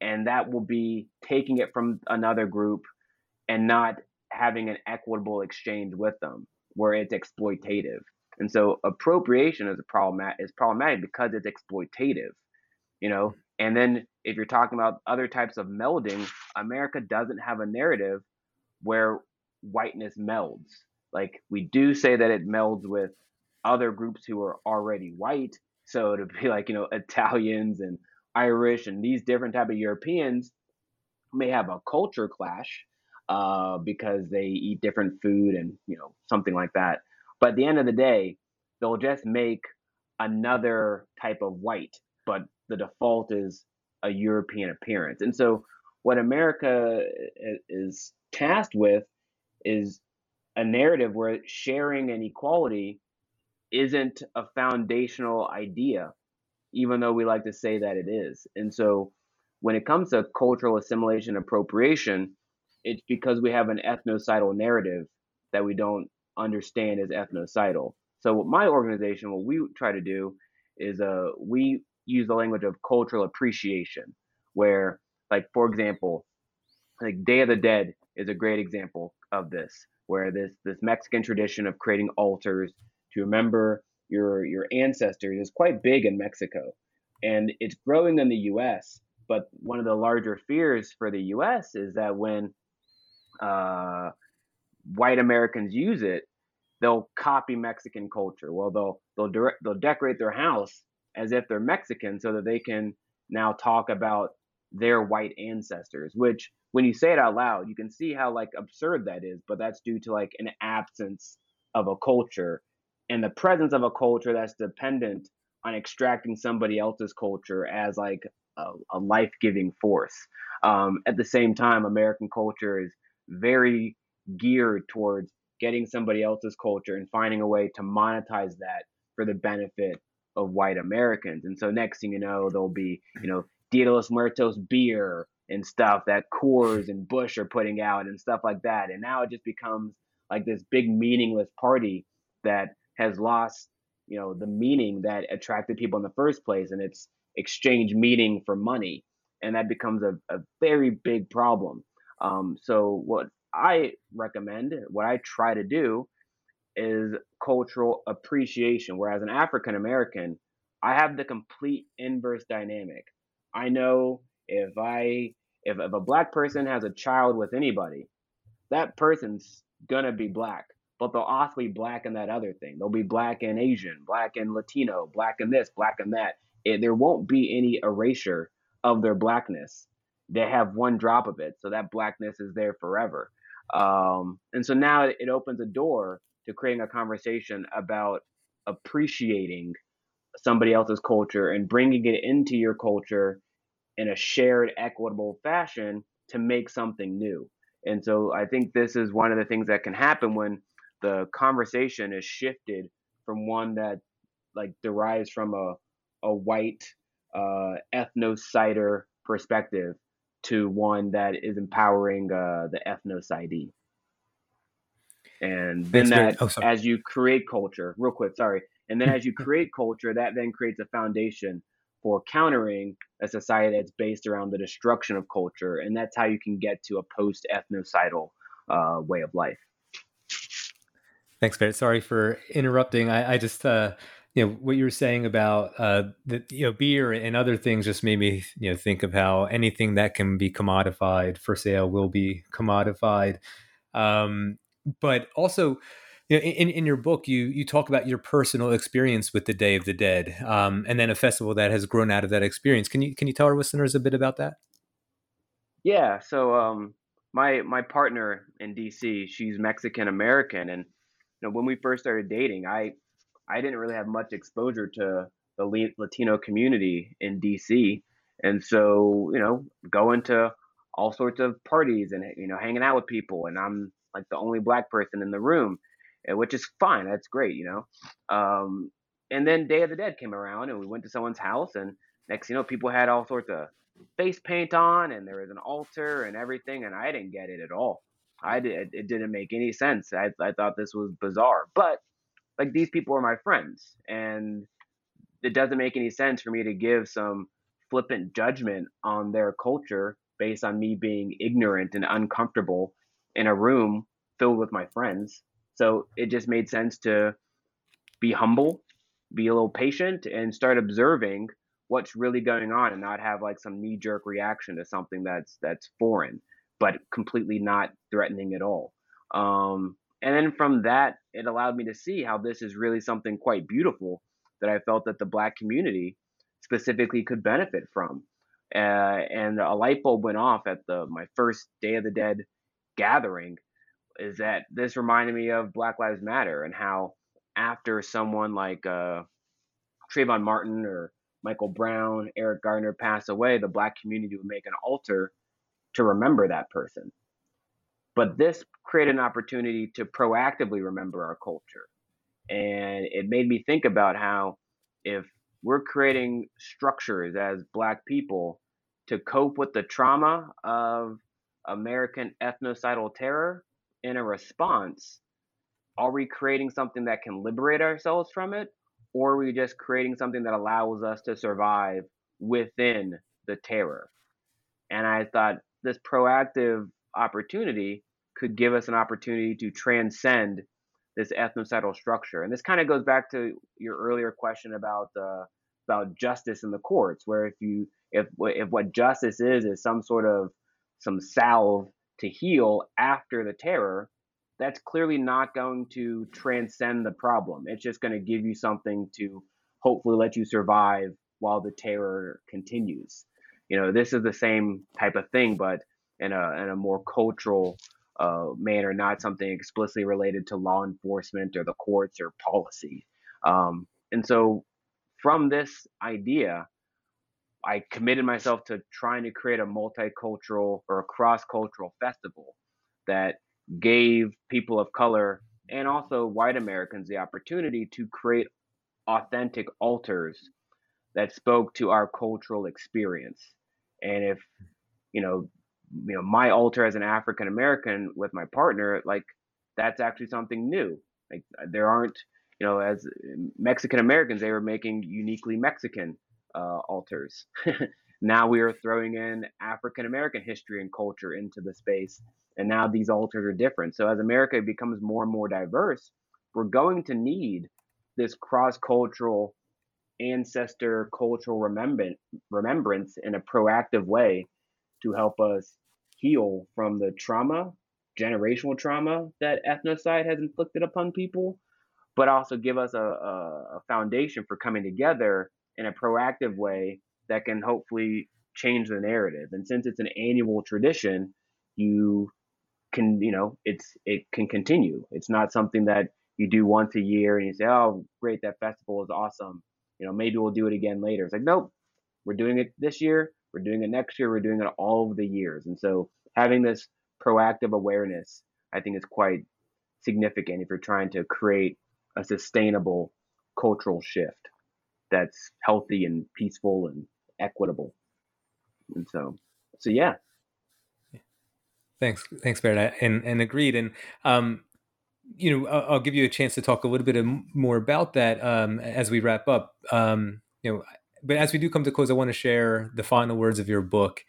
And that will be taking it from another group and not having an equitable exchange with them where it's exploitative. And so appropriation is a problem is problematic because it's exploitative, you know. And then if you're talking about other types of melding, America doesn't have a narrative where whiteness melds. Like we do say that it melds with other groups who are already white. So to be like, you know, Italians and Irish and these different type of Europeans may have a culture clash, uh, because they eat different food and you know something like that. But at the end of the day, they'll just make another type of white, but the default is a European appearance. And so, what America is tasked with is a narrative where sharing and equality isn't a foundational idea, even though we like to say that it is. And so, when it comes to cultural assimilation appropriation, it's because we have an ethnocidal narrative that we don't understand as ethnocidal. So what my organization, what we try to do is uh we use the language of cultural appreciation, where like for example, like Day of the Dead is a great example of this, where this this Mexican tradition of creating altars to remember your your ancestors is quite big in Mexico, and it's growing in the U.S. But one of the larger fears for the U.S. is that when uh, white Americans use it, they'll copy Mexican culture. Well, they'll they'll direct, they'll decorate their house as if they're Mexican, so that they can now talk about their white ancestors. Which, when you say it out loud, you can see how like absurd that is. But that's due to like an absence of a culture and the presence of a culture that's dependent on extracting somebody else's culture as like a, a life-giving force. Um, at the same time, American culture is very geared towards getting somebody else's culture and finding a way to monetize that for the benefit of white Americans. And so next thing you know, there'll be, you know, Dia de los Muertos beer and stuff that Coors and Busch are putting out and stuff like that. And now it just becomes like this big meaningless party that has lost, you know, the meaning that attracted people in the first place. And it's exchange meaning for money. And that becomes a, a very big problem. Um, so what I recommend, what I try to do, is cultural appreciation. Whereas an African American, I have the complete inverse dynamic. I know if I if, if a black person has a child with anybody, that person's gonna be black. But they'll also be black in that other thing. They'll be black and Asian, black and Latino, black and this, black and that. It, there won't be any erasure of their blackness they have one drop of it, so that blackness is there forever. Um, and so now it opens a door to creating a conversation about appreciating somebody else's culture and bringing it into your culture in a shared, equitable fashion to make something new. And so I think this is one of the things that can happen when the conversation is shifted from one that like derives from a a white uh, perspective to one that is empowering uh, the ethnocidee. And then that, oh, as you create culture, real quick, sorry, and then as you create culture, that then creates a foundation for countering a society that's based around the destruction of culture, and that's how you can get to a post ethnocidal uh, way of life. Thanks, Barrett. Sorry for interrupting. I, I just, uh, you know, what you were saying about uh, the, you know, beer and other things just made me, you know, think of how anything that can be commodified for sale will be commodified. Um, but also, you know, in, in your book, you you talk about your personal experience with the Day of the Dead, um, and then a festival that has grown out of that experience. Can you can you tell our listeners a bit about that? Yeah. So, um, my my partner in DC, she's Mexican American, and you know, when we first started dating, I I didn't really have much exposure to the Latino community in DC, and so you know, going to all sorts of parties and you know, hanging out with people, and I'm like the only black person in the room which is fine. That's great, you know. Um, and then Day of the Dead came around, and we went to someone's house, and next, you know, people had all sorts of face paint on, and there was an altar and everything, and I didn't get it at all. I did. It didn't make any sense. I I thought this was bizarre, but like these people are my friends, and it doesn't make any sense for me to give some flippant judgment on their culture based on me being ignorant and uncomfortable in a room filled with my friends so it just made sense to be humble, be a little patient, and start observing what's really going on, and not have like some knee jerk reaction to something that's that's foreign, but completely not threatening at all. Um, and then from that, it allowed me to see how this is really something quite beautiful that I felt that the Black community specifically could benefit from. Uh, and a light bulb went off at the my first Day of the Dead gathering is that this reminded me of Black Lives Matter and how after someone like uh, Trayvon Martin or Michael Brown, Eric Garner passed away, the black community would make an altar to remember that person. But this created an opportunity to proactively remember our culture. And it made me think about how if we're creating structures as black people to cope with the trauma of American ethnocidal terror, in a response, are we creating something that can liberate ourselves from it? Or are we just creating something that allows us to survive within the terror? And I thought this proactive opportunity could give us an opportunity to transcend this ethnocidal structure. And this kind of goes back to your earlier question about uh, about justice in the courts, where if you if if what justice is is some sort of some salve to heal after the terror, that's clearly not going to transcend the problem. It's just going to give you something to hopefully let you survive while the terror continues. You know, this is the same type of thing, but in a in a more cultural uh, manner, not something explicitly related to law enforcement or the courts or policy. Um, and so, from this idea, I committed myself to trying to create a multicultural or a cross cultural festival that gave people of color and also white Americans the opportunity to create authentic altars that spoke to our cultural experience. And if, you know, you know, my altar as an African American with my partner, like that's actually something new. Like uh, there aren't, you know, as Mexican Americans, they were making uniquely Mexican uh, altars. now we are throwing in African American history and culture into the space, and now these altars are different. So as America becomes more and more diverse, we're going to need this cross cultural ancestor cultural remembrance, in a proactive way to help us heal from the trauma, generational trauma that ethnocide has inflicted upon people, but also give us a, a foundation for coming together in a proactive way that can hopefully change the narrative. And since it's an annual tradition, you can, you know, it's it can continue. It's not something that you do once a year and you say, "Oh, great, that festival is awesome." You know, maybe we'll do it again later. It's like, nope, we're doing it this year. We're doing it next year. We're doing it all of the years. And so, having this proactive awareness, I think, is quite significant if you're trying to create a sustainable cultural shift that's healthy and peaceful and equitable. And so, so yeah. Thanks, thanks, Barrett, and and agreed. And um, you know, I'll, I'll, give you a chance to talk a little bit more about that um, as we wrap up. Um, you know, but as we do come to close, I want to share the final words of your book.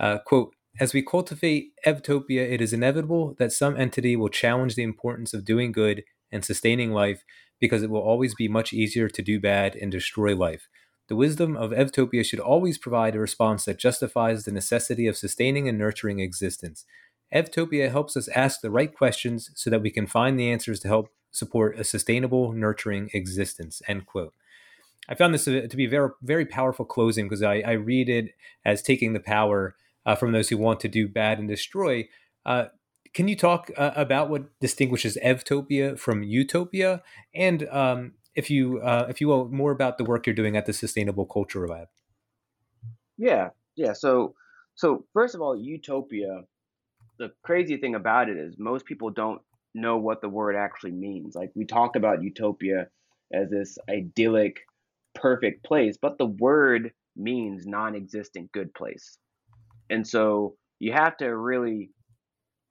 Uh, quote: As we cultivate Evtopia, it is inevitable that some entity will challenge the importance of doing good and sustaining life because it will always be much easier to do bad and destroy life. The wisdom of Evtopia should always provide a response that justifies the necessity of sustaining and nurturing existence. Evtopia helps us ask the right questions so that we can find the answers to help support a sustainable, nurturing existence. End quote. I found this to be very, very powerful closing because I, I read it as taking the power uh, from those who want to do bad and destroy. Uh, can you talk uh, about what distinguishes Evtopia from Utopia, and um, if you uh, if you will, more about the work you're doing at the Sustainable Culture Lab? Yeah, yeah. So, so first of all, Utopia. The crazy thing about it is most people don't know what the word actually means. Like we talk about utopia as this idyllic, perfect place, but the word means non-existent good place. And so you have to really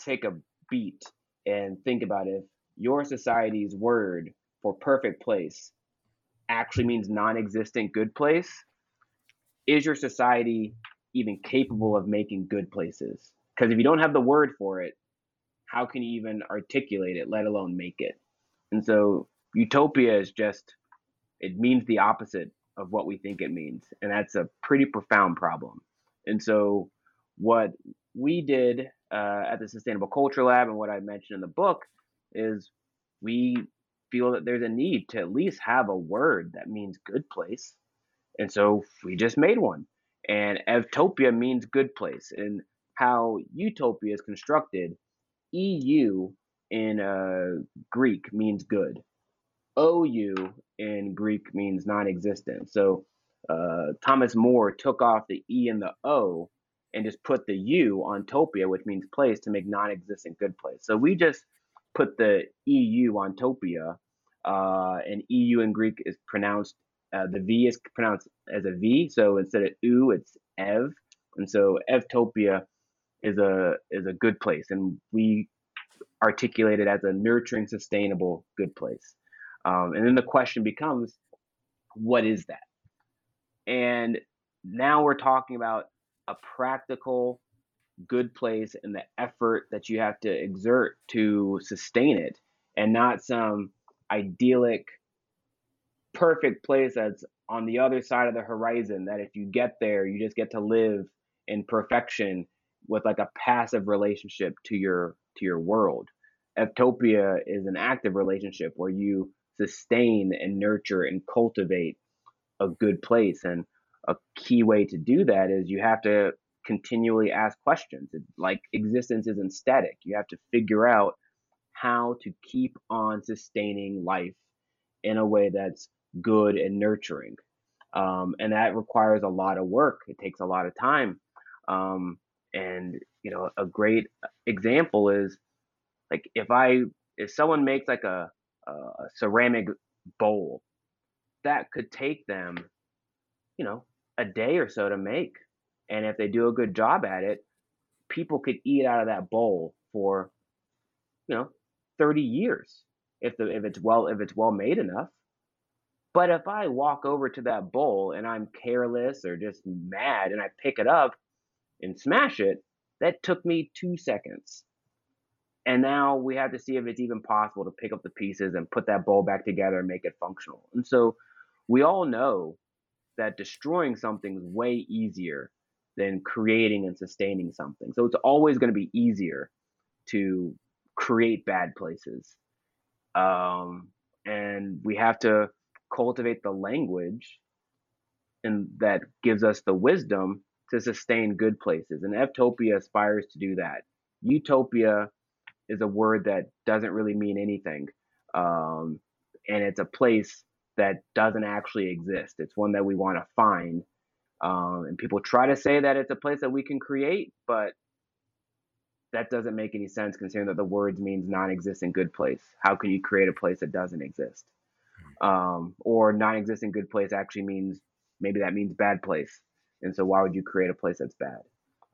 take a beat and think about if your society's word for perfect place actually means non-existent good place is your society even capable of making good places? Because if you don't have the word for it how can you even articulate it let alone make it? And so utopia is just it means the opposite of what we think it means and that's a pretty profound problem. And so what we did uh, at the Sustainable Culture Lab and what I mentioned in the book is we feel that there's a need to at least have a word that means good place. And so we just made one. And Evtopia means good place. And how utopia is constructed, EU in uh, Greek means good. OU in Greek means non existent. So uh, Thomas More took off the E and the O and just put the U on topia, which means place, to make non-existent good place. So we just put the EU on topia, uh, and EU in Greek is pronounced, uh, the V is pronounced as a V. So instead of U, it's Ev. And so Evtopia is a is a good place, and we articulate it as a nurturing, sustainable good place. Um, and then the question becomes, what is that? And now we're talking about a practical, good place and the effort that you have to exert to sustain it, and not some idyllic, perfect place that's on the other side of the horizon that if you get there, you just get to live in perfection with like a passive relationship to your to your world. Evtopia is an active relationship where you sustain and nurture and cultivate a good place. And a key way to do that is you have to continually ask questions. like existence isn't static. You have to figure out how to keep on sustaining life in a way that's good and nurturing. Um, and that requires a lot of work. It takes a lot of time. Um, and you know, a great example is like if I if someone makes like a, a ceramic bowl, that could take them, you know, a day or so to make. And if they do a good job at it, people could eat out of that bowl for, you know, 30 years if the if it's well if it's well made enough. But if I walk over to that bowl and I'm careless or just mad and I pick it up and smash it, that took me two seconds. And now we have to see if it's even possible to pick up the pieces and put that bowl back together and make it functional. And so we all know that destroying something is way easier than creating and sustaining something. So it's always going to be easier to create bad places. Um, and we have to cultivate the language and that gives us the wisdom to sustain good places. And Evtopia aspires to do that. Utopia is a word that doesn't really mean anything. Um, and it's a place that doesn't actually exist. It's one that we want to find. Um, and people try to say that it's a place that we can create, but that doesn't make any sense considering that the words means non-existent good place. How can you create a place that doesn't exist? Um, or non-existent good place actually means maybe that means bad place. And so why would you create a place that's bad?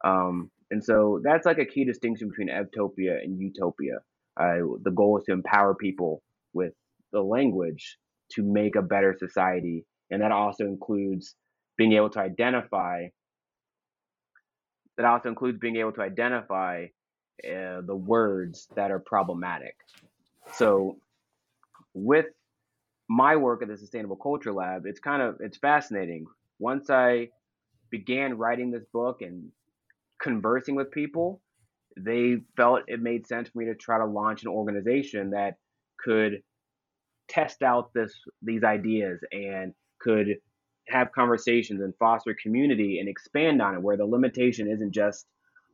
Um, and so that's like a key distinction between Evtopia and Utopia. Uh, the goal is to empower people with the language to make a better society. And that also includes being able to identify that also includes being able to identify uh, the words that are problematic. So with my work at the Sustainable Culture Lab, it's kind of it's fascinating. Once I began writing this book and conversing with people, they felt it made sense for me to try to launch an organization that could test out this these ideas and could have conversations and foster community and expand on it where the limitation isn't just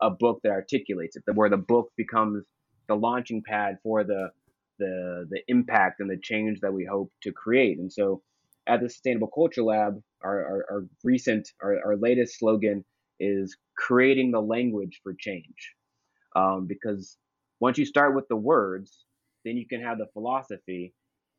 a book that articulates it where the book becomes the launching pad for the the the impact and the change that we hope to create. And so at the sustainable culture lab our, our, our recent our, our latest slogan is creating the language for change. Um, because once you start with the words then you can have the philosophy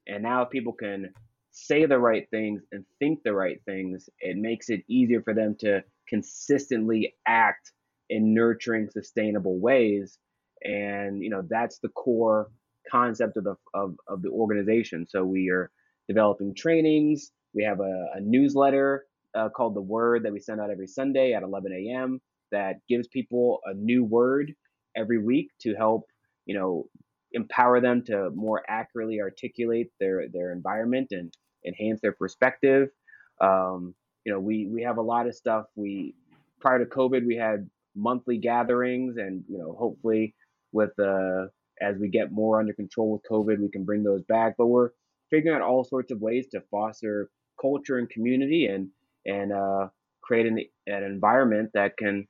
and now if people can say the right things and think the right things, it makes it easier for them to consistently act in nurturing sustainable ways. And you know, that's the core concept of the of, of the organization. So we are developing trainings. We have a, a newsletter uh, called The Word that we send out every Sunday at 11 a.m. that gives people a new word every week to help you know empower them to more accurately articulate their their environment and enhance their perspective. Um, you know, we we have a lot of stuff. We prior to COVID, we had monthly gatherings, and you know, hopefully, with uh, as we get more under control with COVID, we can bring those back. But we're figuring out all sorts of ways to foster culture and community, and and uh, create an, an environment that can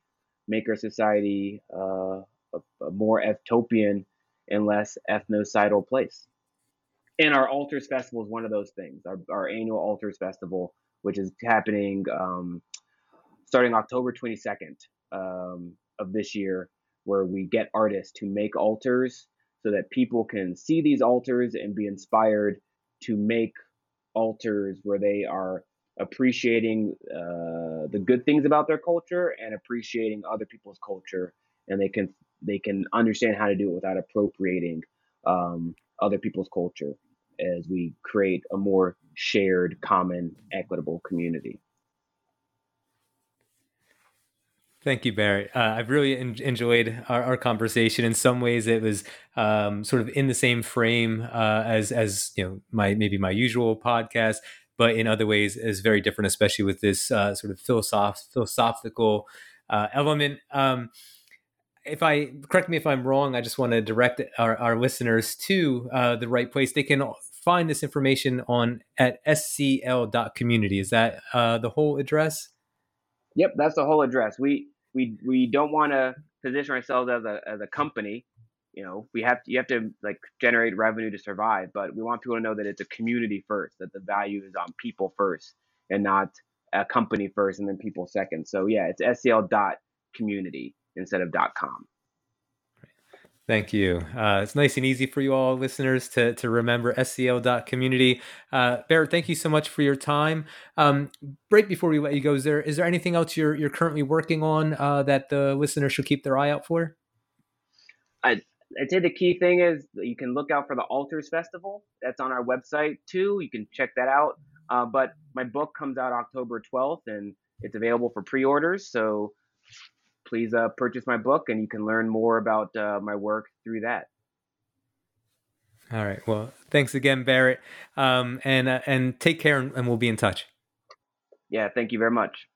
make our society uh, a, a more evtopian and less ethnocidal place. And our Altars Festival is one of those things. Our, our annual Altars Festival, which is happening um, starting October 22nd um, of this year, where we get artists to make altars so that people can see these altars and be inspired to make altars where they are appreciating uh, the good things about their culture and appreciating other people's culture, and they can they can understand how to do it without appropriating um, other people's culture as we create a more shared, common, equitable community. Thank you, Barrett. Uh, I've really en- enjoyed our, our, conversation. In some ways, it was um, sort of in the same frame uh, as as you know my maybe my usual podcast, but in other ways is very different, especially with this uh, sort of philosoph- philosophical uh, element. Um, if I correct me if I'm wrong, I just want to direct our, our listeners to uh, the right place. They can find this information on at scl.community. Is that uh, the whole address? Yep, that's the whole address. We we we don't want to position ourselves as a as a company. You know, we have to, you have to like generate revenue to survive, but we want people to know that it's a community first, that the value is on people first, and not a company first and then people second. So yeah, it's scl dot community instead of .com. Thank you. Uh, it's nice and easy for you all listeners to, to remember scl.community. Uh, Barrett, thank you so much for your time. Um, right before we let you go, is there is there anything else you're you're currently working on uh, that the listener should keep their eye out for? I, I'd say the key thing is you can look out for the Altars Festival. That's on our website too. You can check that out. Uh, but my book comes out October 12th and it's available for pre-orders. So please uh, purchase my book and you can learn more about uh, my work through that. All right. Well, thanks again, Barrett. Um, and, uh, and take care and, and we'll be in touch. Yeah. Thank you very much.